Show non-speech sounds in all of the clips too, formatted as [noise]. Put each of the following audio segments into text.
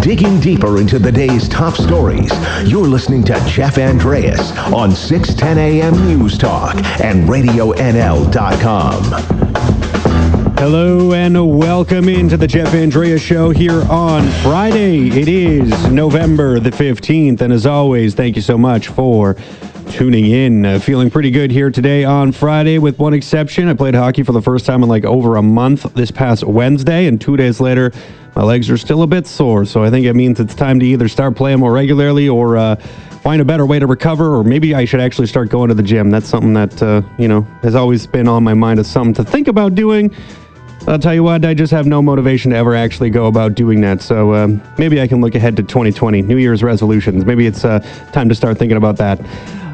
Digging deeper into the day's top stories, you're listening to Jeff Andreas on 610 AM News Talk and RadioNL.com. Hello and welcome into the Jeff Andreas Show here on Friday. It is November the 15th, and as always, thank you so much for tuning in. Uh, feeling pretty good here today on Friday, with one exception. I played hockey for the first time in like over a month this past Wednesday, and two days later, my legs are still a bit sore. So I think it means it's time to either start playing more regularly or uh, find a better way to recover, or maybe I should actually start going to the gym. That's something that, uh, you know, has always been on my mind as something to think about doing. I'll tell you what, I just have no motivation to ever actually go about doing that. So um, maybe I can look ahead to 2020, New Year's resolutions. Maybe it's uh, time to start thinking about that.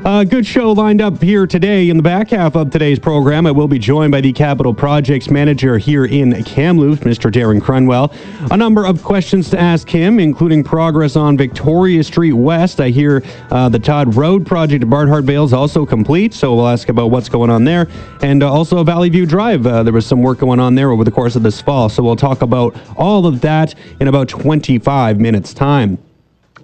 Uh, good show lined up here today. In the back half of today's program, I will be joined by the Capital Projects Manager here in Kamloops, Mr. Darren Crundwell. A number of questions to ask him, including progress on Victoria Street West. I hear uh, the Todd Road project at Barnhart Vale is also complete, so we'll ask about what's going on there. And uh, also Valley View Drive, uh, there was some work going on there over the course of this fall, so we'll talk about all of that in about 25 minutes' time.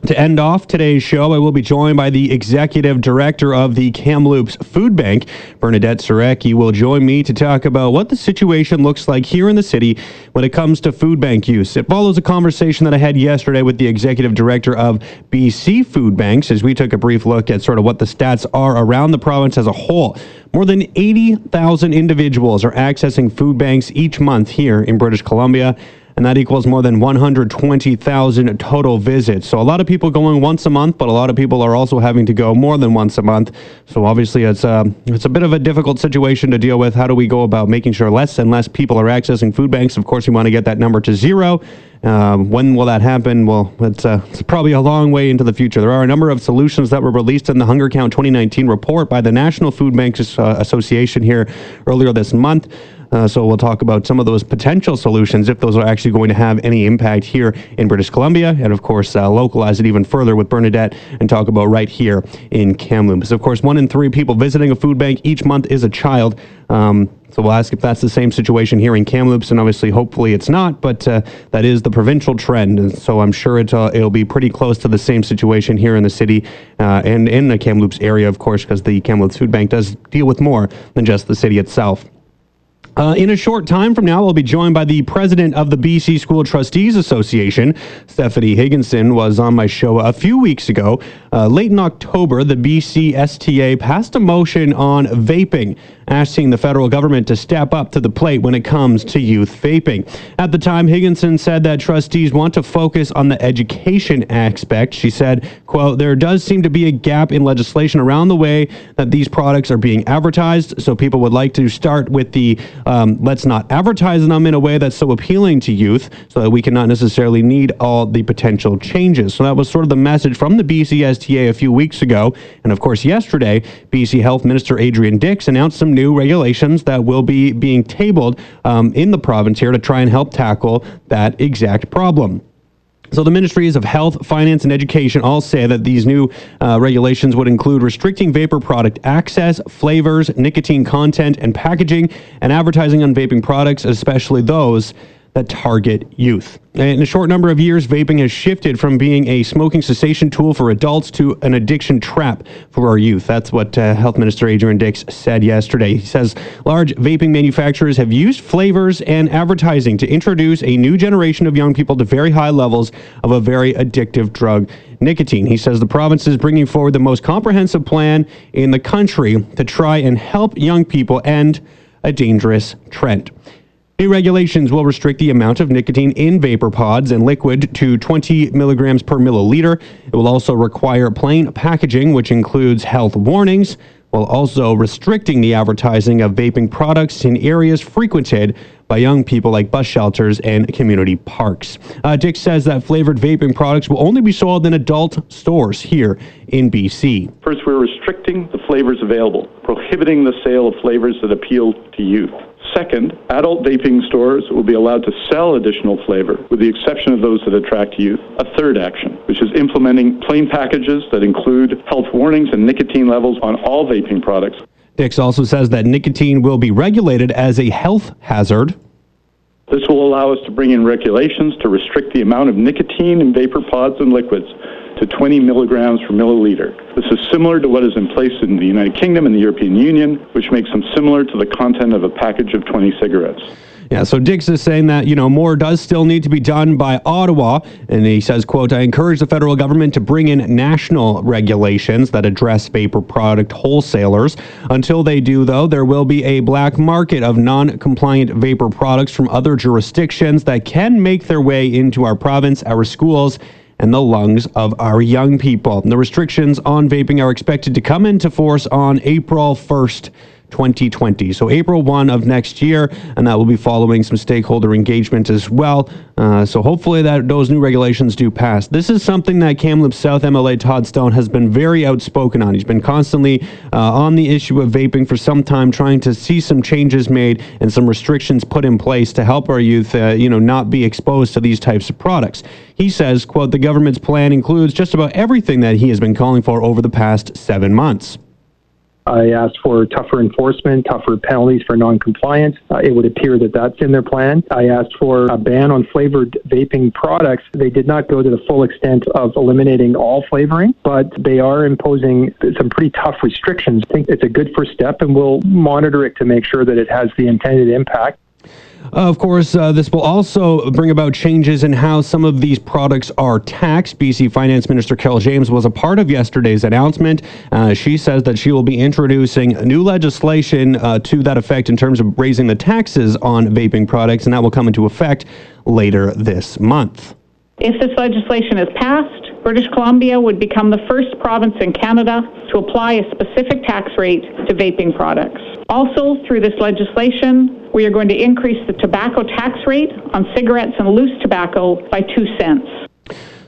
To end off today's show, I will be joined by the executive director of the Kamloops Food Bank, Bernadette Siracky, will join me to talk about what the situation looks like here in the city when it comes to food bank use. It follows a conversation that I had yesterday with the executive director of BC Food Banks as we took a brief look at sort of what the stats are around the province as a whole. More than 80,000 individuals are accessing food banks each month here in British Columbia and that equals more than 120,000 total visits. So a lot of people going once a month, but a lot of people are also having to go more than once a month. So obviously, it's a uh, it's a bit of a difficult situation to deal with. How do we go about making sure less and less people are accessing food banks? Of course, we want to get that number to zero. Um, when will that happen? Well, it's, uh, it's probably a long way into the future. There are a number of solutions that were released in the Hunger Count 2019 report by the National Food Banks uh, Association here earlier this month. Uh, so we'll talk about some of those potential solutions if those are actually going to have any impact here in British Columbia, and of course uh, localize it even further with Bernadette and talk about right here in Kamloops. Of course, one in three people visiting a food bank each month is a child. Um, so we'll ask if that's the same situation here in Kamloops, and obviously, hopefully, it's not. But uh, that is the provincial trend, and so I'm sure it, uh, it'll be pretty close to the same situation here in the city uh, and in the Kamloops area, of course, because the Kamloops Food Bank does deal with more than just the city itself. Uh, in a short time from now, I'll be joined by the president of the BC School Trustees Association. Stephanie Higginson was on my show a few weeks ago. Uh, late in October, the BC STA passed a motion on vaping asking the federal government to step up to the plate when it comes to youth vaping. At the time, Higginson said that trustees want to focus on the education aspect. She said, quote, there does seem to be a gap in legislation around the way that these products are being advertised. So people would like to start with the um, let's not advertise them in a way that's so appealing to youth so that we cannot necessarily need all the potential changes. So that was sort of the message from the BCSTA a few weeks ago. And of course, yesterday, BC Health Minister Adrian Dix announced some new regulations that will be being tabled um, in the province here to try and help tackle that exact problem. So the ministries of health, finance, and education all say that these new uh, regulations would include restricting vapor product access, flavors, nicotine content, and packaging, and advertising on vaping products, especially those that target youth. In a short number of years, vaping has shifted from being a smoking cessation tool for adults to an addiction trap for our youth. That's what uh, Health Minister Adrian Dix said yesterday. He says large vaping manufacturers have used flavors and advertising to introduce a new generation of young people to very high levels of a very addictive drug, nicotine. He says the province is bringing forward the most comprehensive plan in the country to try and help young people end a dangerous trend. New regulations will restrict the amount of nicotine in vapor pods and liquid to 20 milligrams per milliliter. It will also require plain packaging, which includes health warnings, while also restricting the advertising of vaping products in areas frequented by young people like bus shelters and community parks. Uh, Dix says that flavored vaping products will only be sold in adult stores here in BC. First, we're restricting the flavors available, prohibiting the sale of flavors that appeal to youth. Second, adult vaping stores will be allowed to sell additional flavor, with the exception of those that attract youth. A third action, which is implementing plain packages that include health warnings and nicotine levels on all vaping products. Dix also says that nicotine will be regulated as a health hazard This will allow us to bring in regulations to restrict the amount of nicotine in vapor pods and liquids to 20 milligrams per milliliter. This is similar to what is in place in the United Kingdom and the European Union, which makes them similar to the content of a package of 20 cigarettes. Yeah, so Dix is saying that, you know, more does still need to be done by Ottawa. And he says, quote, I encourage the federal government to bring in national regulations that address vapor product wholesalers. Until they do, though, there will be a black market of non compliant vapor products from other jurisdictions that can make their way into our province, our schools, and the lungs of our young people. The restrictions on vaping are expected to come into force on April 1st. 2020. So April 1 of next year, and that will be following some stakeholder engagement as well. Uh, so hopefully that those new regulations do pass. This is something that Kamloops South MLA Todd Stone has been very outspoken on. He's been constantly uh, on the issue of vaping for some time, trying to see some changes made and some restrictions put in place to help our youth, uh, you know, not be exposed to these types of products. He says, "quote The government's plan includes just about everything that he has been calling for over the past seven months." I asked for tougher enforcement, tougher penalties for noncompliance. Uh, it would appear that that's in their plan. I asked for a ban on flavored vaping products. They did not go to the full extent of eliminating all flavoring, but they are imposing some pretty tough restrictions. I think it's a good first step, and we'll monitor it to make sure that it has the intended impact. Uh, of course, uh, this will also bring about changes in how some of these products are taxed. BC Finance Minister Carole James was a part of yesterday's announcement. Uh, she says that she will be introducing new legislation uh, to that effect in terms of raising the taxes on vaping products, and that will come into effect later this month. If this legislation is passed, British Columbia would become the first province in Canada to apply a specific tax rate to vaping products. Also, through this legislation, we are going to increase the tobacco tax rate on cigarettes and loose tobacco by 2 cents.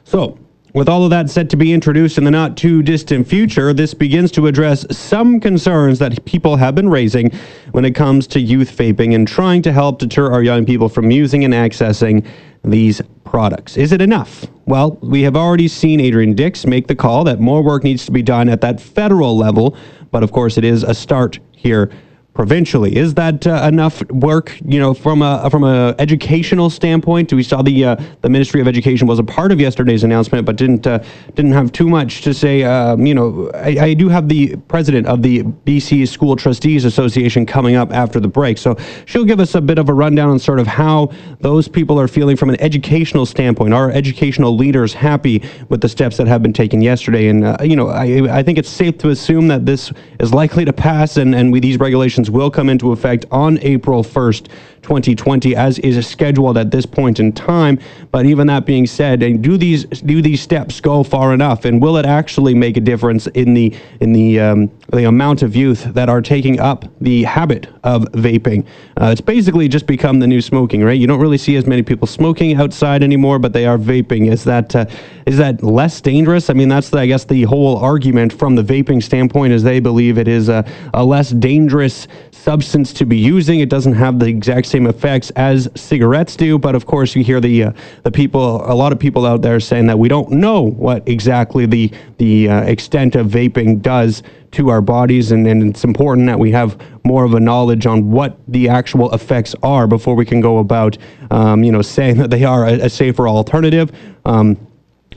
So, with all of that set to be introduced in the not too distant future, this begins to address some concerns that people have been raising when it comes to youth vaping and trying to help deter our young people from using and accessing these products. Is it enough? Well, we have already seen Adrian Dix make the call that more work needs to be done at that federal level, but of course, it is a start here provincially. Is that uh, enough work? You know, from a from a educational standpoint, we saw the uh, the Ministry of Education was a part of yesterday's announcement, but didn't uh, didn't have too much to say. Um, you know, I, I, do have the president of the BC School Trustees Association coming up after the break, so she'll give us a bit of a rundown on sort of how those people are feeling from an educational standpoint. Are educational leaders happy with the steps that have been taken yesterday? And uh, you know, I I think it's safe to assume that this is likely to pass, and and we, these regulations will come into effect on April 1st, 2020, as is scheduled at this point in time. But even that being said, do these do these steps go far enough, and will it actually make a difference in the in the um, the amount of youth that are taking up the habit of vaping? Uh, it's basically just become the new smoking, right? You don't really see as many people smoking outside anymore, but they are vaping. Is that uh, is that less dangerous? I mean, that's the, I guess the whole argument from the vaping standpoint is they believe it is a, a less dangerous substance to be using. It doesn't have the exact same effects as cigarettes do, but of course you hear the uh, the people, a lot of people out there saying that we don't know what exactly the the uh, extent of vaping does to our bodies, and, and it's important that we have more of a knowledge on what the actual effects are before we can go about, um, you know, saying that they are a, a safer alternative. Um,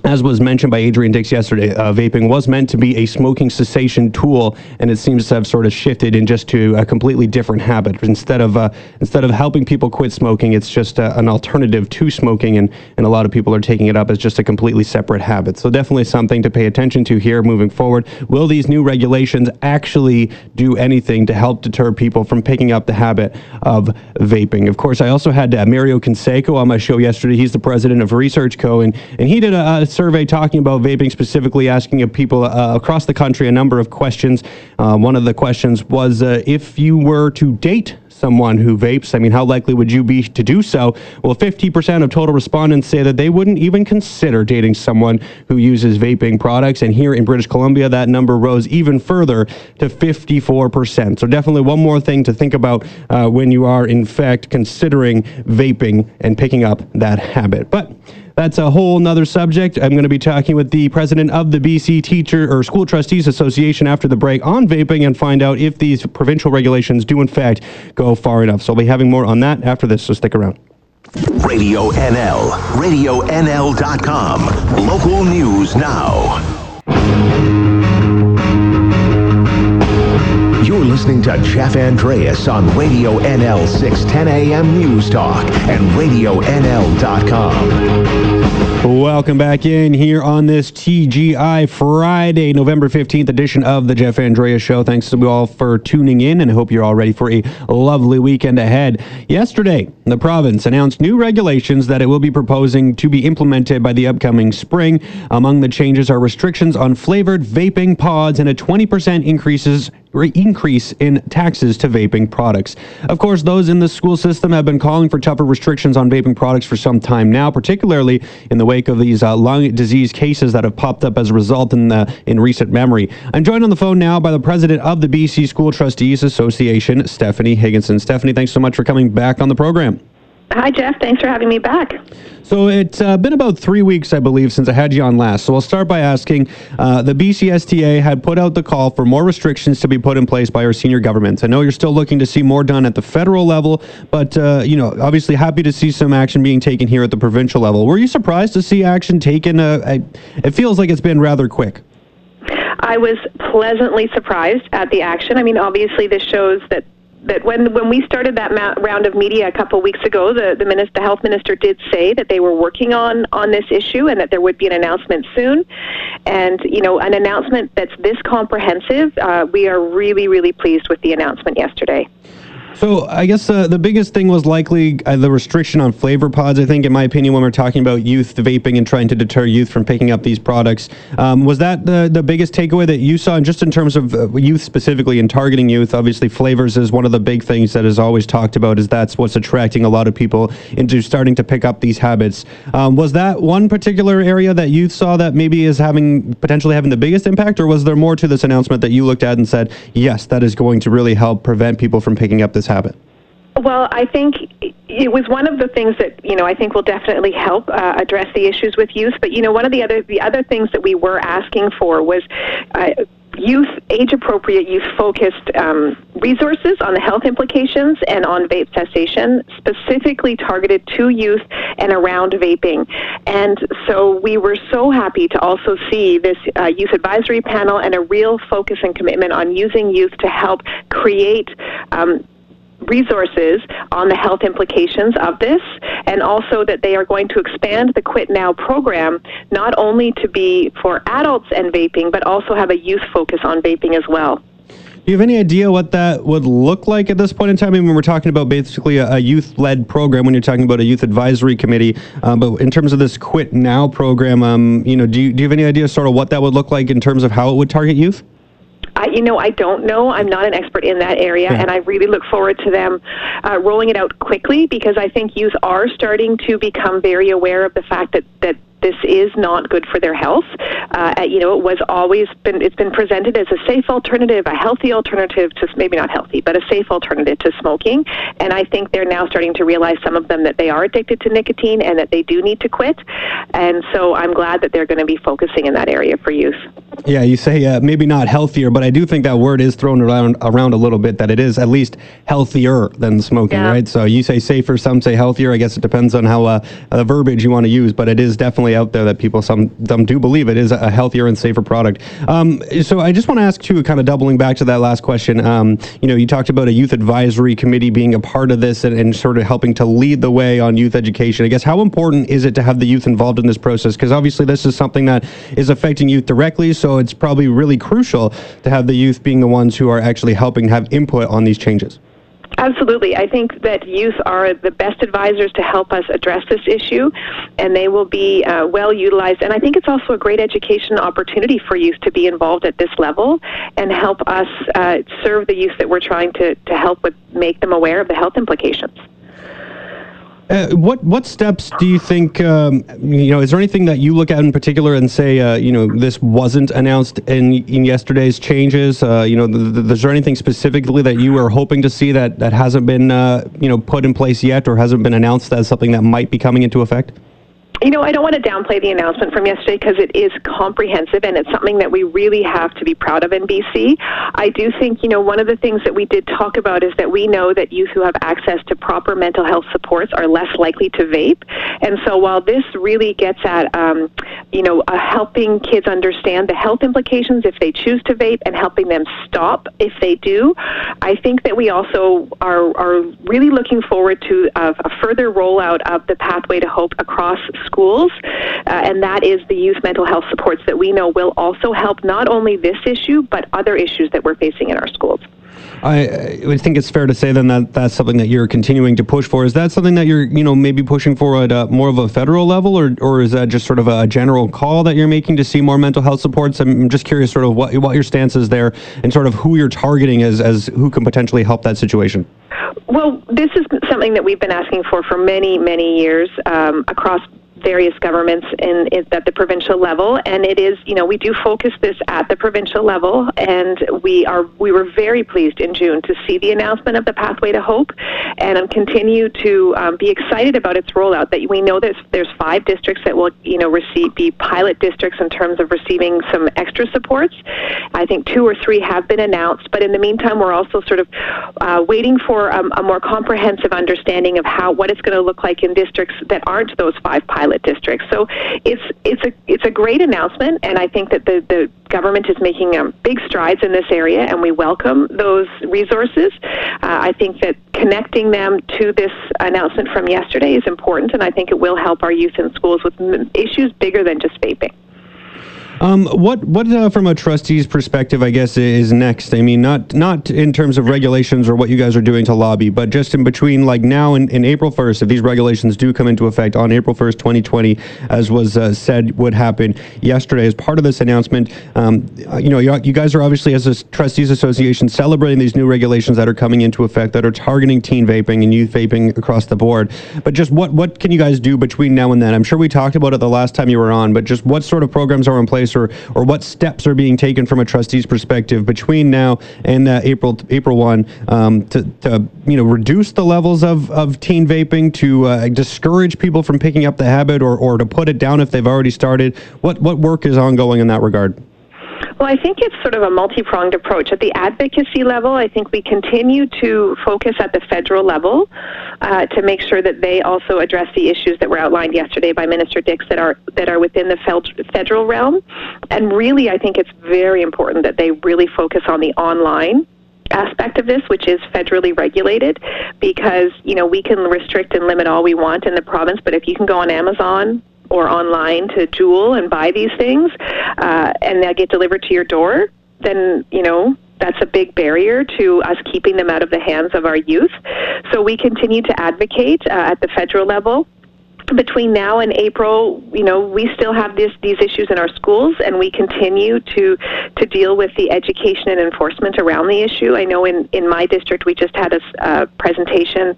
as was mentioned by Adrian Dix yesterday, uh, vaping was meant to be a smoking cessation tool, and it seems to have sort of shifted in just to a completely different habit. Instead of uh, instead of helping people quit smoking, it's just uh, an alternative to smoking, and, and a lot of people are taking it up as just a completely separate habit. So definitely something to pay attention to here moving forward. Will these new regulations actually do anything to help deter people from picking up the habit of vaping? Of course, I also had uh, Mario Canseco on my show yesterday. He's the president of Research Co, and, and he did a, a survey talking about vaping specifically, asking people uh, across the country a number of questions. Uh, one of the questions was uh, if you were to date someone who vapes, I mean, how likely would you be to do so? Well, 50% of total respondents say that they wouldn't even consider dating someone who uses vaping products. And here in British Columbia, that number rose even further to 54%. So, definitely one more thing to think about uh, when you are, in fact, considering vaping and picking up that habit. But that's a whole nother subject. I'm going to be talking with the president of the BC Teacher or School Trustees Association after the break on vaping and find out if these provincial regulations do in fact go far enough. So I'll be having more on that after this, so stick around. Radio NL, radio RadioNL.com. Local news now. Listening to Jeff Andreas on Radio NL 610 AM News Talk and RadioNL.com. Welcome back in here on this TGI Friday, November 15th edition of the Jeff Andreas Show. Thanks to you all for tuning in, and I hope you're all ready for a lovely weekend ahead. Yesterday, the province announced new regulations that it will be proposing to be implemented by the upcoming spring. Among the changes are restrictions on flavored vaping pods and a 20% increases increase in taxes to vaping products. Of course, those in the school system have been calling for tougher restrictions on vaping products for some time now, particularly in the wake of these uh, lung disease cases that have popped up as a result in, the, in recent memory. I'm joined on the phone now by the president of the BC School Trustees Association, Stephanie Higginson. Stephanie, thanks so much for coming back on the program. Hi, Jeff. Thanks for having me back. So it's uh, been about three weeks, I believe, since I had you on last. So I'll start by asking uh, the BCSTA had put out the call for more restrictions to be put in place by our senior governments. I know you're still looking to see more done at the federal level, but, uh, you know, obviously happy to see some action being taken here at the provincial level. Were you surprised to see action taken? Uh, it feels like it's been rather quick. I was pleasantly surprised at the action. I mean, obviously, this shows that that when when we started that ma- round of media a couple weeks ago, the the, minister, the health minister did say that they were working on on this issue and that there would be an announcement soon. And you know, an announcement that's this comprehensive, uh, we are really really pleased with the announcement yesterday. So I guess uh, the biggest thing was likely uh, the restriction on flavor pods. I think, in my opinion, when we're talking about youth vaping and trying to deter youth from picking up these products, um, was that the the biggest takeaway that you saw? And just in terms of uh, youth specifically and targeting youth, obviously flavors is one of the big things that is always talked about. Is that's what's attracting a lot of people into starting to pick up these habits. Um, was that one particular area that youth saw that maybe is having potentially having the biggest impact, or was there more to this announcement that you looked at and said, yes, that is going to really help prevent people from picking up this habit? Well, I think it was one of the things that you know I think will definitely help uh, address the issues with youth. But you know, one of the other the other things that we were asking for was. Uh, youth, age appropriate, youth focused um, resources on the health implications and on vape cessation, specifically targeted to youth and around vaping. And so we were so happy to also see this uh, youth advisory panel and a real focus and commitment on using youth to help create. Um, resources on the health implications of this, and also that they are going to expand the Quit Now program not only to be for adults and vaping, but also have a youth focus on vaping as well. Do you have any idea what that would look like at this point in time? I mean, we're talking about basically a, a youth-led program, when you're talking about a youth advisory committee, uh, but in terms of this Quit Now program, um, you know, do you, do you have any idea sort of what that would look like in terms of how it would target youth? You know, I don't know. I'm not an expert in that area, yeah. and I really look forward to them uh, rolling it out quickly because I think youth are starting to become very aware of the fact that that this is not good for their health. Uh, you know, it was always been it's been presented as a safe alternative, a healthy alternative to maybe not healthy, but a safe alternative to smoking. And I think they're now starting to realize some of them that they are addicted to nicotine and that they do need to quit. And so I'm glad that they're going to be focusing in that area for youth. Yeah, you say uh, maybe not healthier, but I do think that word is thrown around around a little bit. That it is at least healthier than smoking, yeah. right? So you say safer, some say healthier. I guess it depends on how uh, the verbiage you want to use, but it is definitely out there that people some them do believe it is a healthier and safer product. Um, so I just want to ask too, kind of doubling back to that last question. Um, you know, you talked about a youth advisory committee being a part of this and, and sort of helping to lead the way on youth education. I guess how important is it to have the youth involved in this process? Because obviously this is something that is affecting youth directly. So it's probably really crucial to have the youth being the ones who are actually helping have input on these changes. Absolutely. I think that youth are the best advisors to help us address this issue, and they will be uh, well utilized. And I think it's also a great education opportunity for youth to be involved at this level and help us uh, serve the youth that we're trying to, to help with, make them aware of the health implications. Uh, what what steps do you think? Um, you know, is there anything that you look at in particular and say, uh, you know, this wasn't announced in, in yesterday's changes? Uh, you know, th- th- is there anything specifically that you are hoping to see that that hasn't been, uh, you know, put in place yet or hasn't been announced as something that might be coming into effect? You know, I don't want to downplay the announcement from yesterday because it is comprehensive and it's something that we really have to be proud of in BC. I do think, you know, one of the things that we did talk about is that we know that youth who have access to proper mental health supports are less likely to vape. And so while this really gets at, um, you know, uh, helping kids understand the health implications if they choose to vape and helping them stop if they do, I think that we also are, are really looking forward to a, a further rollout of the Pathway to Hope across schools, uh, and that is the youth mental health supports that we know will also help not only this issue, but other issues that we're facing in our schools. I, I think it's fair to say then that that's something that you're continuing to push for. Is that something that you're, you know, maybe pushing for at a, more of a federal level, or, or is that just sort of a general call that you're making to see more mental health supports? I'm just curious, sort of what what your stance is there, and sort of who you're targeting as as who can potentially help that situation. Well, this is something that we've been asking for for many, many years um, across various governments in, in, at the provincial level, and it is you know we do focus this at the provincial level, and we are we were very pleased in June to see the announcement of the Pathway to Hope, and I'm continue to um, be excited about its rollout. That we know that there's five districts that will you know receive be pilot districts in terms of receiving some extra supports. I think two or three have been announced, but in the meantime, we're also sort of uh, waiting for um, a more comprehensive understanding of how what it's going to look like in districts that aren't those five pilot districts. So it's it's a it's a great announcement, and I think that the the government is making um, big strides in this area, and we welcome those resources. Uh, I think that connecting them to this announcement from yesterday is important, and I think it will help our youth in schools with issues bigger than just vaping. Um, what what uh, from a trustee's perspective, I guess, is next? I mean, not not in terms of regulations or what you guys are doing to lobby, but just in between, like now and, April first, if these regulations do come into effect on April first, 2020, as was uh, said would happen yesterday, as part of this announcement, um, you know, you guys are obviously as a trustees association celebrating these new regulations that are coming into effect that are targeting teen vaping and youth vaping across the board. But just what what can you guys do between now and then? I'm sure we talked about it the last time you were on, but just what sort of programs are in place? Or or what steps are being taken from a trustee's perspective between now and uh, April April one um, to, to you know reduce the levels of, of teen vaping to uh, discourage people from picking up the habit or, or to put it down if they've already started. What what work is ongoing in that regard? Well, I think it's sort of a multi pronged approach. At the advocacy level, I think we continue to focus at the federal level uh, to make sure that they also address the issues that were outlined yesterday by Minister Dix that are that are within the federal realm. And really, I think it's very important that they really focus on the online aspect of this, which is federally regulated, because you know we can restrict and limit all we want in the province, but if you can go on Amazon or online to Juul and buy these things, uh, and they'll get delivered to your door, then you know that's a big barrier to us keeping them out of the hands of our youth. So we continue to advocate uh, at the federal level between now and April, you know, we still have this, these issues in our schools, and we continue to to deal with the education and enforcement around the issue. I know in in my district we just had a, presentation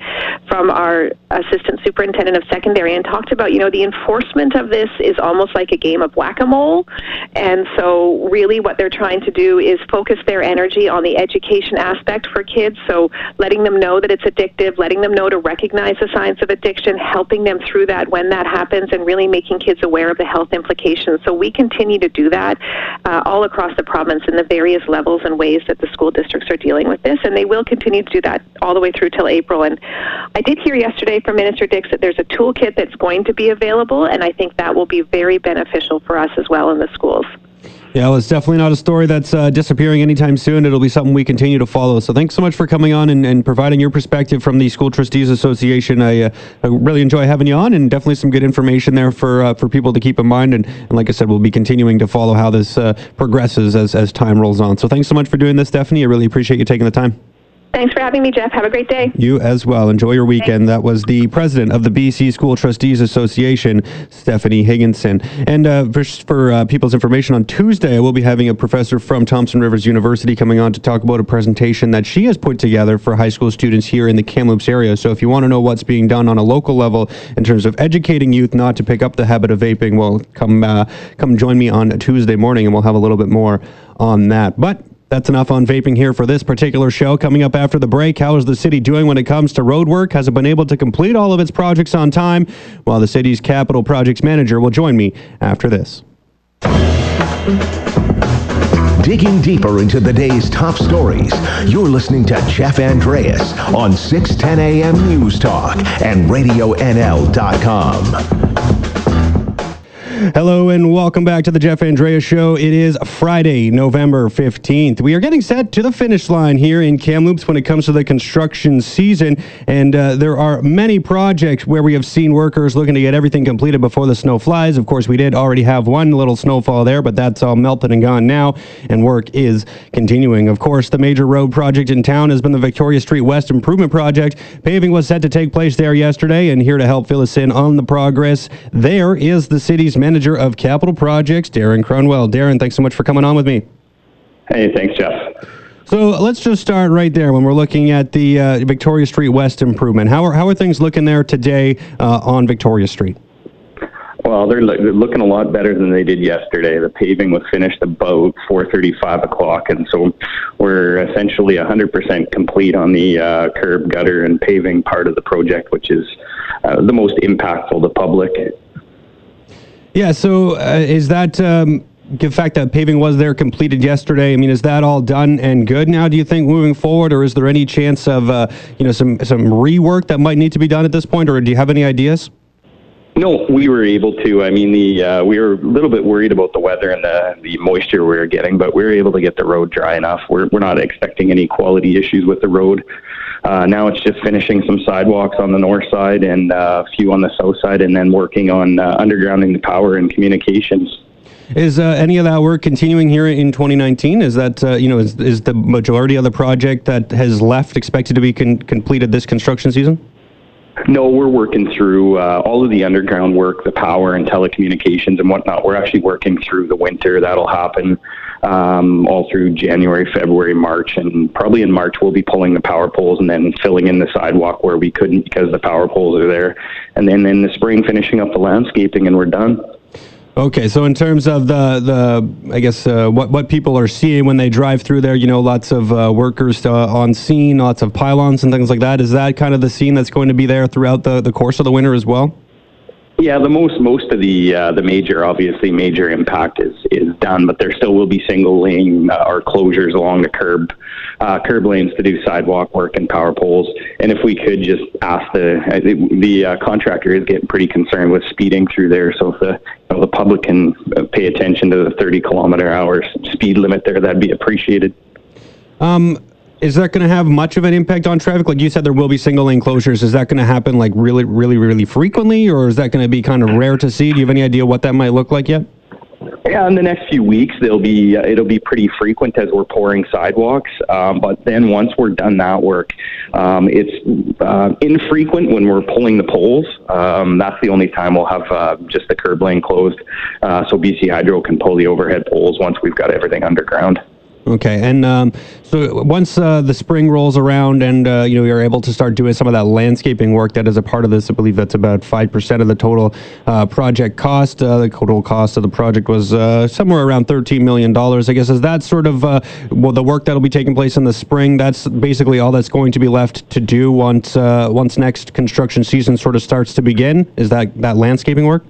from our assistant superintendent of secondary and talked about, you know, the enforcement of this is almost like a game of whack a mole, and so really what they're trying to do is focus their energy on the education aspect for kids. So letting them know that it's addictive, letting them know to recognize the signs of addiction, helping them through that that when that happens and really making kids aware of the health implications. So we continue to do that uh, all across the province in the various levels and ways that the school districts are dealing with this, and they will continue to do that all the way through till April. And I did hear yesterday from Minister Dix that there's a toolkit that's going to be available, and I think that will be very beneficial for us as well in the schools. Yeah, well, it's definitely not a story that's uh, disappearing anytime soon. It'll be something we continue to follow. So thanks so much for coming on and, and providing your perspective from the School Trustees Association. I, uh, I, really enjoy having you on and definitely some good information there for uh, for people to keep in mind. And, and, like I said, we'll be continuing to follow how this uh, progresses as, as time rolls on. So thanks so much for doing this, Stephanie. I really appreciate you taking the time. Thanks for having me, Jeff. Have a great day. You as well. Enjoy your weekend. Thanks. That was the president of the BC School Trustees Association, Stephanie Higginson. And uh, for, for uh, people's information, on Tuesday, I will be having a professor from Thompson Rivers University coming on to talk about a presentation that she has put together for high school students here in the Kamloops area. So if you want to know what's being done on a local level in terms of educating youth not to pick up the habit of vaping, well, come uh, come join me on Tuesday morning, and we'll have a little bit more on that. But That's enough on vaping here for this particular show. Coming up after the break, how is the city doing when it comes to road work? Has it been able to complete all of its projects on time? While the city's capital projects manager will join me after this. Digging deeper into the day's top stories, you're listening to Jeff Andreas on 610 AM News Talk and RadioNL.com. Hello and welcome back to the Jeff Andrea Show. It is Friday, November 15th. We are getting set to the finish line here in Kamloops when it comes to the construction season. And uh, there are many projects where we have seen workers looking to get everything completed before the snow flies. Of course, we did already have one little snowfall there, but that's all melted and gone now, and work is continuing. Of course, the major road project in town has been the Victoria Street West Improvement Project. Paving was set to take place there yesterday, and here to help fill us in on the progress there is the city's Manager of Capital Projects, Darren Crundwell. Darren, thanks so much for coming on with me. Hey, thanks, Jeff. So let's just start right there when we're looking at the uh, Victoria Street West improvement. How are, how are things looking there today uh, on Victoria Street? Well, they're, lo- they're, looking a lot better than they did yesterday. The paving was finished about 4:35 o'clock, and so we're essentially 100% complete on the uh, curb, gutter, and paving part of the project, which is uh, the most impactful to public. Yeah. So uh, is that um, the fact that paving was there completed yesterday? I mean, is that all done and good now? Do you think moving forward, or is there any chance of uh, you know some some rework that might need to be done at this point, or do you have any ideas? No, we were able to. I mean, the uh, we were a little bit worried about the weather and the, the moisture we were getting, but we were able to get the road dry enough. We're we're not expecting any quality issues with the road. Uh, now it's just finishing some sidewalks on the north side and uh, a few on the south side, and then working on uh, undergrounding the power and communications. Is uh, any of that work continuing here in 2019? Is that uh, you know is, is the majority of the project that has left expected to be con- completed this construction season? No, we're working through uh, all of the underground work, the power and telecommunications and whatnot. We're actually working through the winter. That'll happen um, all through January, February, March, and probably in March we'll be pulling the power poles and then filling in the sidewalk where we couldn't because the power poles are there. And then in the spring, finishing up the landscaping, and we're done. Okay, so in terms of the the I guess uh, what what people are seeing when they drive through there, you know, lots of uh, workers uh, on scene, lots of pylons and things like that. Is that kind of the scene that's going to be there throughout the, the course of the winter as well? Yeah, the most most of the uh, the major obviously major impact is is done, but there still will be single lane uh, or closures along the curb uh, curb lanes to do sidewalk work and power poles. And if we could just ask the the uh, contractor is getting pretty concerned with speeding through there, so if the you know, the public can uh, pay attention to the 30 kilometer hour speed limit there, that'd be appreciated. Um, is that going to have much of an impact on traffic? Like you said, there will be single lane closures. Is that going to happen like really, really, really frequently, or is that going to be kind of rare to see? Do you have any idea what that might look like yet? Yeah, in the next few weeks, they'll be uh, it'll be pretty frequent as we're pouring sidewalks. Um, but then once we're done that work, um, it's uh, infrequent when we're pulling the poles. Um, that's the only time we'll have uh, just the curb lane closed, uh, so BC Hydro can pull the overhead poles once we've got everything underground. Okay, and um, so once uh, the spring rolls around, and uh, you know you're able to start doing some of that landscaping work that is a part of this, I believe that's about five percent of the total uh, project cost. Uh, the total cost of the project was uh, somewhere around thirteen million dollars. I guess is that sort of uh, well the work that'll be taking place in the spring. That's basically all that's going to be left to do once once next construction season sort of starts to begin. Is that that landscaping work?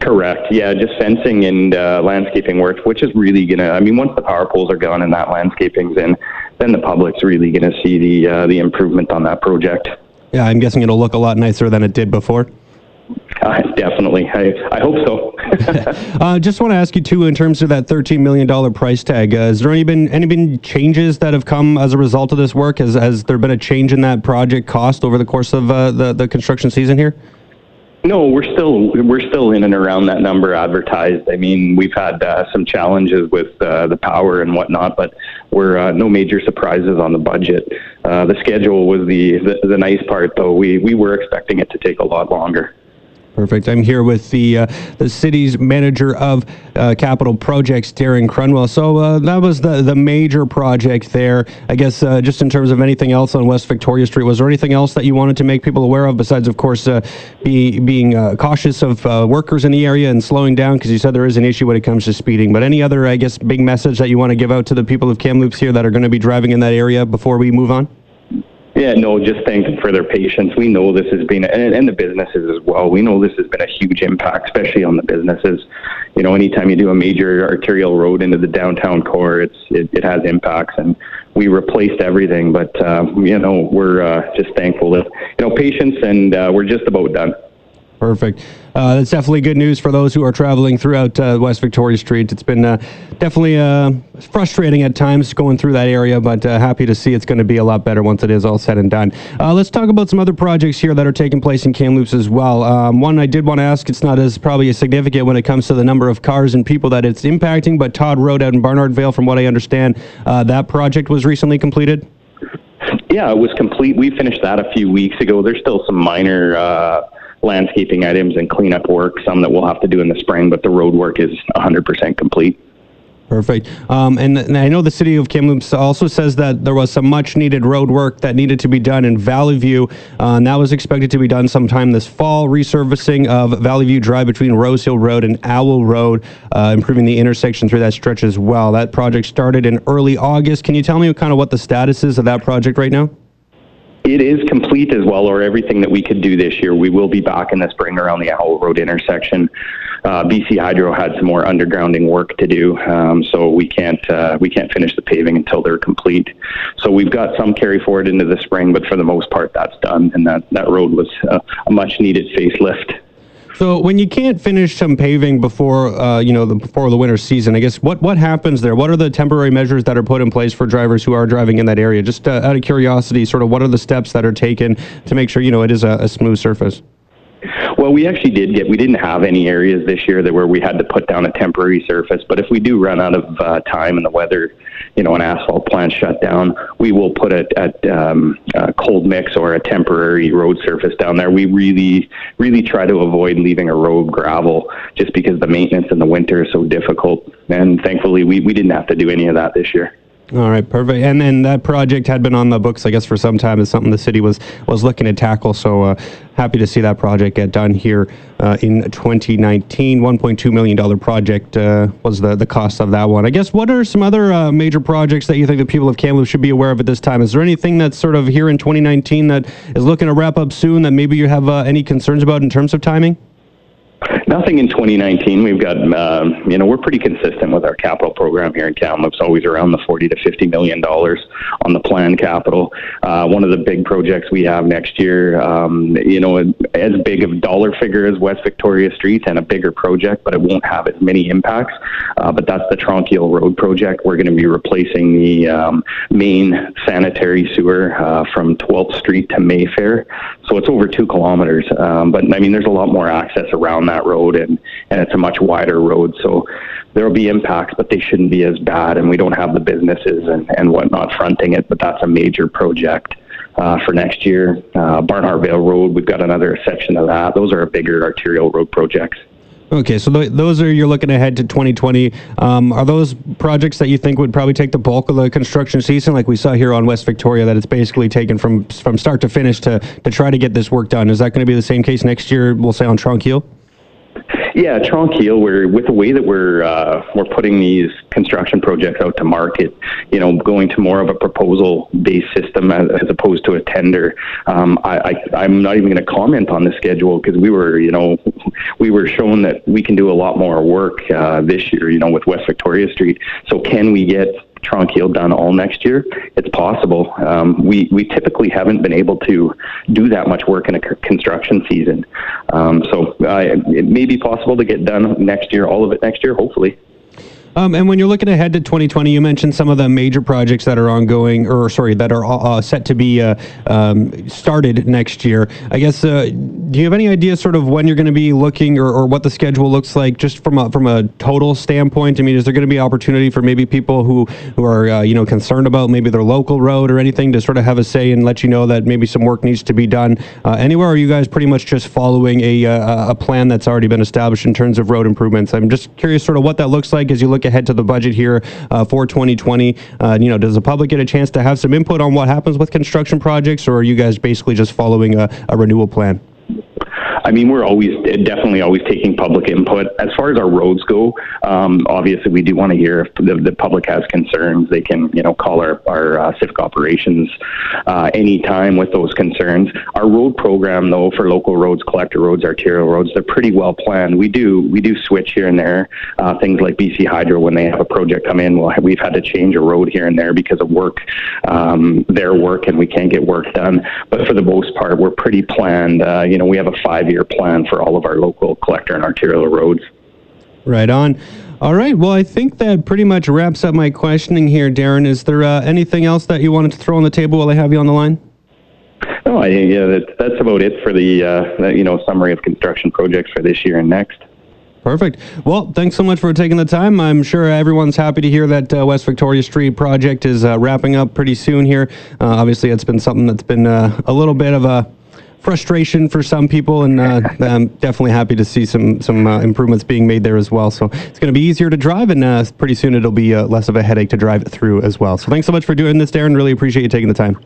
Correct. Yeah, just fencing and uh, landscaping work, which is really gonna. I mean, once the power poles are gone and that landscaping's in, then the public's really gonna see the uh, the improvement on that project. Yeah, I'm guessing it'll look a lot nicer than it did before. Uh, definitely. I, I hope so. [laughs] [laughs] uh, just want to ask you too, in terms of that $13 million price tag, uh, has there any been any been changes that have come as a result of this work? Has, has there been a change in that project cost over the course of uh, the, the construction season here? No, we're still we're still in and around that number advertised. I mean, we've had uh, some challenges with uh, the power and whatnot, but we're uh, no major surprises on the budget. Uh, the schedule was the, the the nice part, though. We we were expecting it to take a lot longer. Perfect. I'm here with the uh, the city's manager of uh, capital projects, Darren Crundwell. So uh, that was the the major project there. I guess uh, just in terms of anything else on West Victoria Street, was there anything else that you wanted to make people aware of besides, of course, uh, be, being uh, cautious of workers in the area and slowing down? Because you said there is an issue when it comes to speeding. But any other, I guess, big message that you want to give out to the people of Kamloops here that are going to be driving in that area before we move on? Yeah, no, just thank them for their patience. We know this has been, and, and the businesses as well. We know this has been a huge impact, especially on the businesses. You know, anytime you do a major arterial road into the downtown core, it's it, it has impacts, and we replaced everything. But uh, you know, we're uh, just thankful that you know patience, and uh, we're just about done. Perfect. Uh, that's definitely good news for those who are traveling throughout uh, West Victoria Street. It's been uh, definitely uh, frustrating at times going through that area, but uh, happy to see it's going to be a lot better once it is all said and done. Uh, let's talk about some other projects here that are taking place in Kamloops as well. Um, one I did want to ask, it's not as probably as significant when it comes to the number of cars and people that it's impacting, but Todd Road out in Barnhart Vale, from what I understand, that project was recently completed. Yeah, it was complete. We finished that a few weeks ago. There's still some minor landscaping items and cleanup work, some that we'll have to do in the spring, but the road work is 100% complete. Perfect. Um, and, and, I know the city of Kamloops also says that there was some much needed road work that needed to be done in Valley View, uh, and that was expected to be done sometime this fall. Resurfacing of Valley View Drive between Rose Hill Road and Owl Road, uh, improving the intersection through that stretch as well. That project started in early August. Can you tell me kind of what the status is of that project right now? It is complete as well, or everything that we could do this year. We will be back in the spring around the Owl Road intersection. Uh, BC Hydro had some more undergrounding work to do, um, so we can't uh, we can't finish the paving until they're complete. So we've got some carry forward into the spring, but for the most part, that's done, and that that road was uh, a much needed facelift. So when you can't finish some paving before uh, you know the before the winter season, I guess what what happens there? What are the temporary measures that are put in place for drivers who are driving in that area? Just uh, out of curiosity, sort of what are the steps that are taken to make sure you know it is a, a smooth surface? Well, we actually did get. We didn't have any areas this year that where we had to put down a temporary surface. But if we do run out of uh, time and the weather, you know, an asphalt plant shut down, we will put a, a, um, a cold mix or a temporary road surface down there. We really, really try to avoid leaving a road gravel just because the maintenance in the winter is so difficult. And thankfully, we, we didn't have to do any of that this year. All right, perfect. And then that project had been on the books, I guess, for some time. It's something the city was was looking to tackle. So uh, happy to see that project get done here uh, in 2019. 1.2 million dollar project uh, was the the cost of that one. I guess. What are some other uh, major projects that you think the people of Kamloops should be aware of at this time? Is there anything that's sort of here in 2019 that is looking to wrap up soon that maybe you have uh, any concerns about in terms of timing? Nothing in 2019. We've got, uh, you know, we're pretty consistent with our capital program here in Kamloops, always around the 40 to 50 million dollars on the planned capital. Uh, one of the big projects we have next year, um, you know, as big of dollar figure as West Victoria Street and a bigger project, but it won't have as many impacts. Uh, but that's the Tranquille Road project. We're going to be replacing the um, main sanitary sewer uh, from 12th Street to Mayfair. So it's over two kilometers. Um, but I mean, there's a lot more access around that road, and and it's a much wider road. So there will be impacts, but they shouldn't be as bad. And we don't have the businesses and and whatnot fronting it. But that's a major project. Uh, for next year, uh, Barnhart Vale Road, we've got another section of that. Those are bigger arterial road projects. Okay, so th- those are you're looking ahead to 2020. Um, are those projects that you think would probably take the bulk of the construction season, like we saw here on West Victoria, that it's basically taken from from start to finish to to try to get this work done? Is that going to be the same case next year? We'll say on Tranquille. Yeah, Tranquille, we're with the way that we're uh, we're putting these construction projects out to market, you know, going to more of a proposal based system as, as, opposed to a tender. Um, I, I am not even going to comment on the schedule because we were, you know, we were shown that we can do a lot more work uh, this year, you know, with West Victoria Street. So can we get Tranquille done all next year, it's possible. Um, we we typically haven't been able to do that much work in a construction season, um, so uh, it may be possible to get done next year, all of it next year, hopefully. Um, and when you're looking ahead to 2020, you mentioned some of the major projects that are ongoing, or sorry, that are uh, set to be uh, um, started next year. I guess, uh, do you have any idea sort of when you're going to be looking, or, or what the schedule looks like, just from a from a total standpoint? I mean, is there going to be opportunity for maybe people who who are uh, you know concerned about maybe their local road or anything to sort of have a say and let you know that maybe some work needs to be done uh, anywhere? Are you guys pretty much just following a a plan that's already been established in terms of road improvements? I'm just curious, sort of what that looks like as you look ahead to the budget here uh, for 2020. Uh, you know, does the public get a chance to have some input on what happens with construction projects, or are you guys basically just following a, a renewal plan? I mean, we're always definitely always taking public input. As far as our roads go, um, obviously we do want to hear if the, the, public has concerns. They can, you know, call our, our uh, civic operations uh, anytime with those concerns. Our road program, though, for local roads, collector roads, arterial roads, they're pretty well planned. We do we do switch here and there. Uh, things like BC Hydro, when they have a project come in, well, we've had to change a road here and there because of work, um, their work, and we can't get work done. But for the most part, we're pretty planned. Uh, you know, we have a five year plan for all of our local collector and arterial roads. Right on. All right. Well, I think that pretty much wraps up my questioning here, Darren. Is there uh, anything else that you wanted to throw on the table while I have you on the line? No, I, yeah, that, that's about it for the, uh, you know summary of construction projects for this year and next. Perfect. Well, thanks so much for taking the time. I'm sure everyone's happy to hear that uh, West Victoria Street project is uh, wrapping up pretty soon here. Uh, obviously, it's been something that's been uh, a little bit of a frustration for some people, and uh, [laughs] I'm definitely happy to see some some uh, improvements being made there as well. So it's going to be easier to drive, and uh, pretty soon it'll be uh, less of a headache to drive through as well. So thanks so much for doing this, Darren. Really appreciate you taking the time.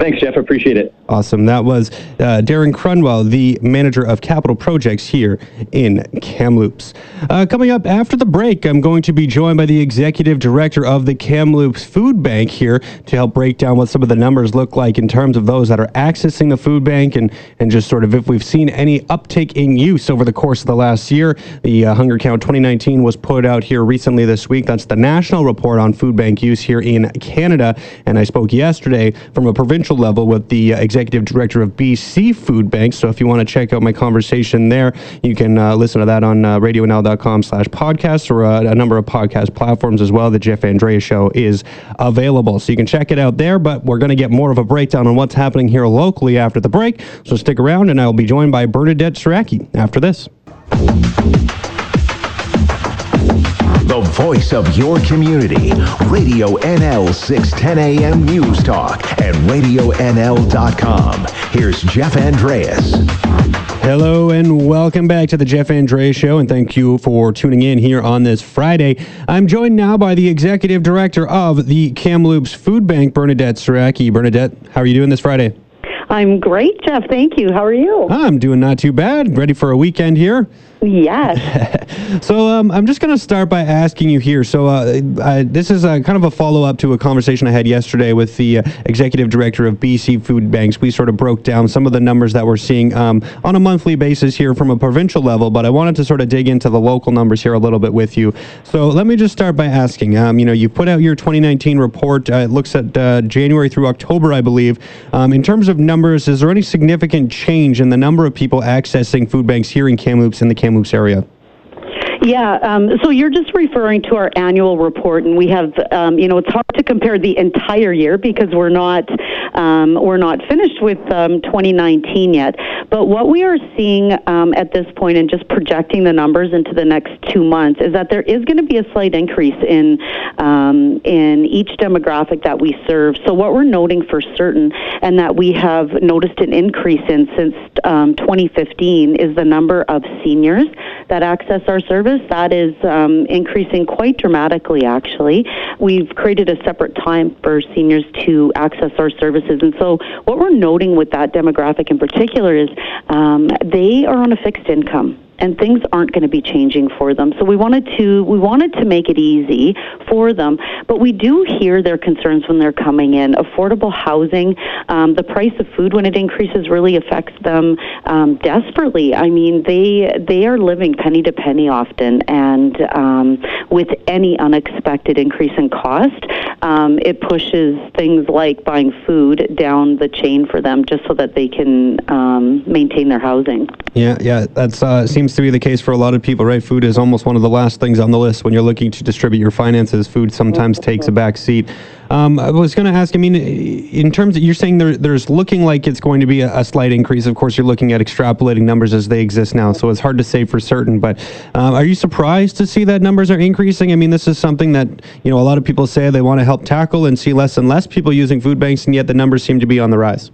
Thanks, Jeff. Appreciate it. Awesome. That was uh, Darren Crundwell, the manager of capital projects here in Kamloops. Uh, coming up after the break, I'm going to be joined by the executive director of the Kamloops Food Bank here to help break down what some of the numbers look like in terms of those that are accessing the food bank and, and just sort of if we've seen any uptick in use over the course of the last year. The uh, Hunger Count 2019 was put out here recently this week. That's the national report on food bank use here in Canada. And I spoke yesterday from a provincial level with the uh, executive director of BC Food Bank. So if you want to check out my conversation there, you can uh, listen to that on uh, radionl.com slash podcast or uh, a number of podcast platforms as well. The Jeff Andrea Show is available. So you can check it out there, but we're going to get more of a breakdown on what's happening here locally after the break. So stick around and I'll be joined by Bernadette Siracky after this. The voice of your community. Radio NL 610 AM News Talk and RadioNL.com. Here's Jeff Andreas. Hello and welcome back to the Jeff Andreas Show, and thank you for tuning in here on this Friday. I'm joined now by the executive director of the Kamloops Food Bank, Bernadette Siracky. Bernadette, how are you doing this Friday? I'm great, Jeff. Thank you. How are you? I'm doing not too bad. Ready for a weekend here? Yes. [laughs] so um, I'm just going to start by asking you here. So uh, I, this is a, kind of a follow up to a conversation I had yesterday with the uh, executive director of BC Food Banks. We sort of broke down some of the numbers that we're seeing um, on a monthly basis here from a provincial level, but I wanted to sort of dig into the local numbers here a little bit with you. So let me just start by asking. Um, you know, you put out your 2019 report. Uh, it looks at uh, January through October, I believe. Um, in terms of numbers, is there any significant change in the number of people accessing food banks here in Kamloops and the Kamloops Kamloops area? Yeah, um, so you're just referring to our annual report, and we have, um, you know, it's hard to compare the entire year because we're not um, we're not finished with um, 2019 yet. But what we are seeing um, at this point, and just projecting the numbers into the next two months, is that there is going to be a slight increase in um, in each demographic that we serve. So what we're noting for certain, and that we have noticed an increase in since 2015, is the number of seniors that access our service service. That is um, increasing quite dramatically, actually. We've created a separate time for seniors to access our services. And so, what we're noting with that demographic in particular is um, they are on a fixed income and things aren't going to be changing for them. So we wanted to we wanted to make it easy for them, but we do hear their concerns when they're coming in. Affordable housing, um, the price of food when it increases really affects them um, desperately. I mean, they they are living penny to penny often, and um, with any unexpected increase in cost, um, it pushes things like buying food down the chain for them just so that they can um, maintain their housing. Yeah, yeah, that uh, seems seems to be the case for a lot of people, right? Food is almost one of the last things on the list when you're looking to distribute your finances. Food sometimes takes a back seat. Um, I was going to ask, I mean, in terms of, you're saying there, there's looking like it's going to be a, a, slight increase. Of course, you're looking at extrapolating numbers as they exist now, so it's hard to say for certain. But uh, are you surprised to see that numbers are increasing? I mean, this is something that, you know, a lot of people say they want to help tackle and see less and less people using food banks, and yet the numbers seem to be on the rise.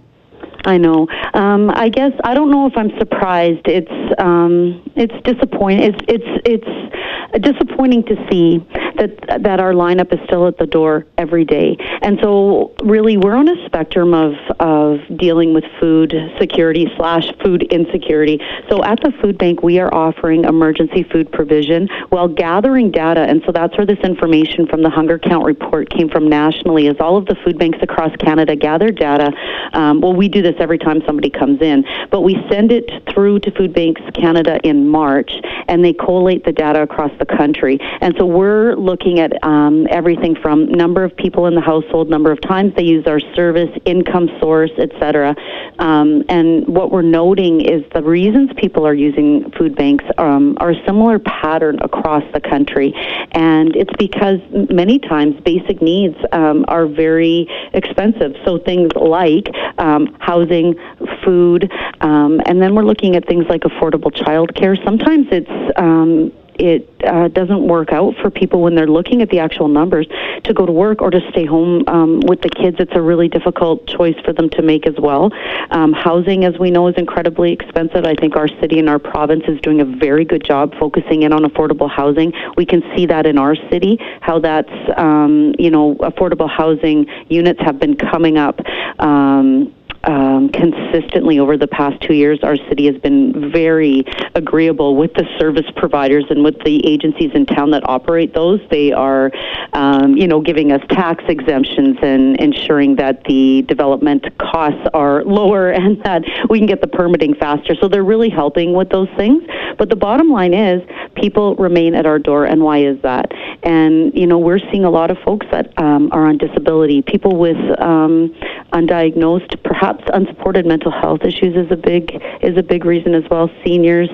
I know. Um, I guess I don't know if I'm surprised. It's um, it's disappointing. It's it's it's disappointing to see that that our lineup is still at the door every day. And so, really, we're on a spectrum of of dealing with food security slash food insecurity. So, at the food bank, we are offering emergency food provision while gathering data. And so, that's where this information from the Hunger Count report came from nationally. Is all of the food banks across Canada gather data? Um, well, we do this every time somebody comes in, but we send it through to Food Banks Canada in March, and they collate the data across the country. And so we're looking at um, everything from number of people in the household, number of times they use our service, income source, etc. Um, and what we're noting is the reasons people are using food banks um, are a similar pattern across the country, and it's because many times basic needs um, are very expensive. So things like um, housing, food, um, and then we're looking at things like affordable childcare. Sometimes it's um, it uh, doesn't work out for people when they're looking at the actual numbers to go to work or to stay home um, with the kids. It's a really difficult choice for them to make as well. Um, housing, as we know, is incredibly expensive. I think our city and our province is doing a very good job focusing in on affordable housing. We can see that in our city, how that's, um, you know, affordable housing units have been coming up. Um, um, consistently over the past two years, our city has been very agreeable with the service providers and with the agencies in town that operate those. They are, um, you know, giving us tax exemptions and ensuring that the development costs are [laughs] lower and that we can get the permitting faster. So they're really helping with those things. But the bottom line is, people remain at our door, and why is that? And you know, we're seeing a lot of folks that um, are on disability, people with um, undiagnosed, perhaps unsupported mental health issues is a big is a big reason as well. Seniors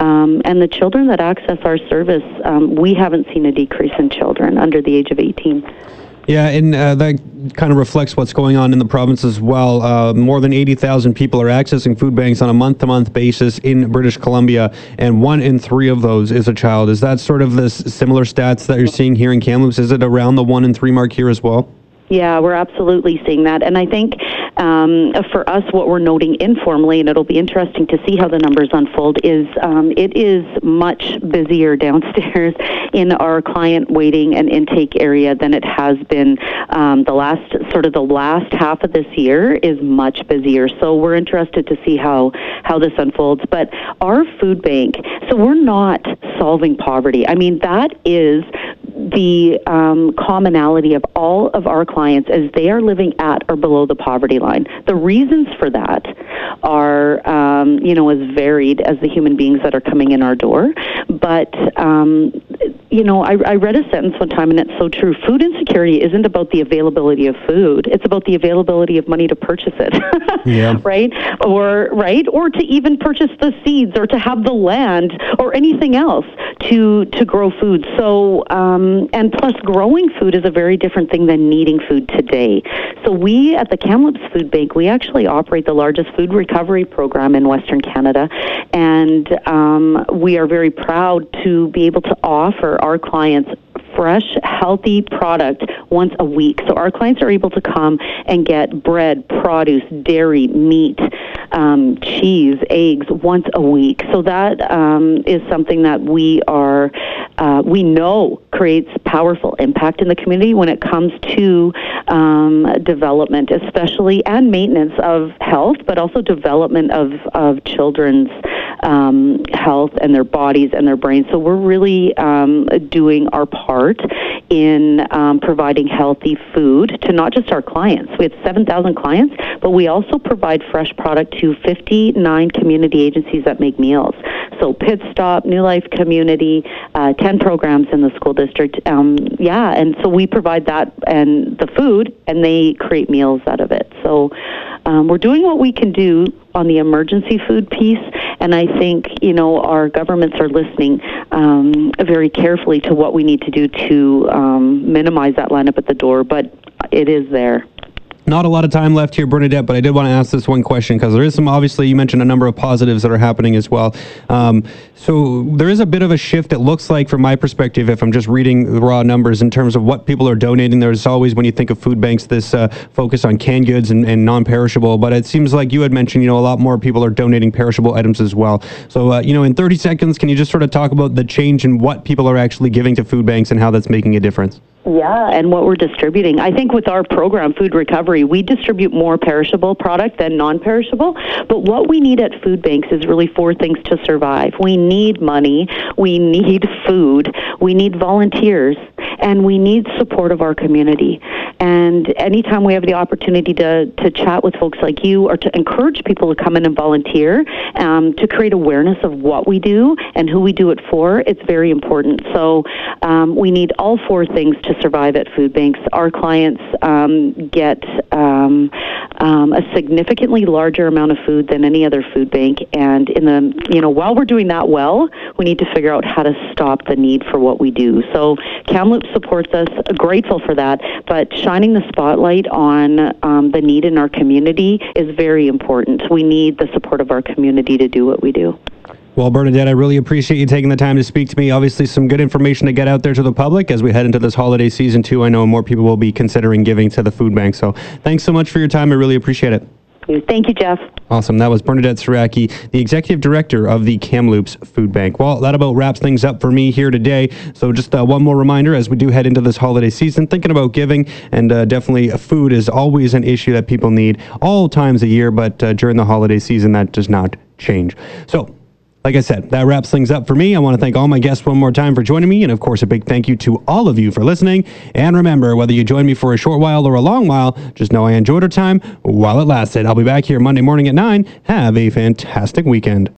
um, and the children that access our service, um, we haven't seen a decrease in children under the age of 18. Yeah, and uh, that kind of reflects what's going on in the province as well. Uh, more than 80,000 people are accessing food banks on a month to month basis in British Columbia, and one in three of those is a child. Is that sort of the similar stats that you're seeing here in Kamloops? Is it around the one in three mark here as well? Yeah, we're absolutely seeing that. And I think um, for us, what we're noting informally, and it'll be interesting to see how the numbers unfold, is um, it is much busier [laughs] downstairs in our client waiting and intake area than it has been um, the last sort of the last half of this year is much busier. So we're interested to see how how this unfolds. But our food bank, so we're not solving poverty. I mean, that is the um, commonality of all of our clients as they are living at or below the poverty line. The reasons for that are, um, you know, as varied as the human beings that are coming in our door. But, um, you know, I, I read a sentence one time, and it's so true. Food insecurity isn't about the availability of food; it's about the availability of money to purchase it. [laughs] yeah. Right? Or right? Or to even purchase the seeds, or to have the land, or anything else to to grow food. So. Um, and plus, growing food is a very different thing than needing food today. So we at the Kamloops Food Bank, we actually operate the largest food recovery program in Western Canada, and um, we are very proud to be able to offer our clients fresh, healthy product once a week. So our clients are able to come and get bread, produce, dairy, meat, um, cheese, eggs once a week. So that um, is something that we are, uh, we know creates powerful impact in the community when it comes to um, development, especially and maintenance of health, but also development of, of children's um, health and their bodies and their brains. So we're really um, doing our part in um, providing healthy food to not just our clients. We have 7,000 clients, but we also provide fresh product to 59 community agencies that make meals. So Pit Stop, New Life Community, uh, 10 programs in the school district. Um, yeah, and so we provide that and the food, and they create meals out of it. So um, we're doing what we can do on the emergency food piece, and I think you know our governments are listening um, very carefully to what we need to do to um, minimize that lineup at the door. But it is there. Not a lot of time left here, Bernadette, but I did want to ask this one question because there is some, obviously, you mentioned a number of positives that are happening as well. Um, so there is a bit of a shift, it looks like, from my perspective, if I'm just reading the raw numbers in terms of what people are donating. There's always, when you think of food banks, this uh, focus on canned goods and, and non perishable, but it seems like you had mentioned, you know, a lot more people are donating perishable items as well. So, uh, you know, in 30 seconds, can you just sort of talk about the change in what people are actually giving to food banks and how that's making a difference? Yeah, and what we're distributing. I think with our program, Food Recovery, we distribute more perishable product than non perishable. But what we need at food banks is really four things to survive we need money, we need food, we need volunteers, and we need support of our community. And anytime we have the opportunity to, to chat with folks like you or to encourage people to come in and volunteer, um, to create awareness of what we do and who we do it for, it's very important. So um, we need all four things to survive at food banks. Our clients um, get um, um, a significantly larger amount of food than any other food bank, and in the you know while we're doing that well, we need to figure out how to stop the need for what we do. So Kamloops supports us, grateful for that, but shining the spotlight on um, the need in our community is very important. We need the support of our community to do what we do. Well, Bernadette, I really appreciate you taking the time to speak to me. Obviously, some good information to get out there to the public as we head into this holiday season, too. I know more people will be considering giving to the food bank. So thanks so much for your time. I really appreciate it. Thank you, Jeff. Awesome. That was Bernadette Siracky, the executive director of the Kamloops Food Bank. Well, that about wraps things up for me here today. So, just uh, one more reminder as we do head into this holiday season, thinking about giving, and uh, definitely food is always an issue that people need all times a year, but uh, during the holiday season, that does not change. So, like I said, that wraps things up for me. I want to thank all my guests one more time for joining me. And of course, a big thank you to all of you for listening. And remember, whether you join me for a short while or a long while, just know I enjoyed our time while it lasted. I'll be back here Monday morning at 9. Have a fantastic weekend.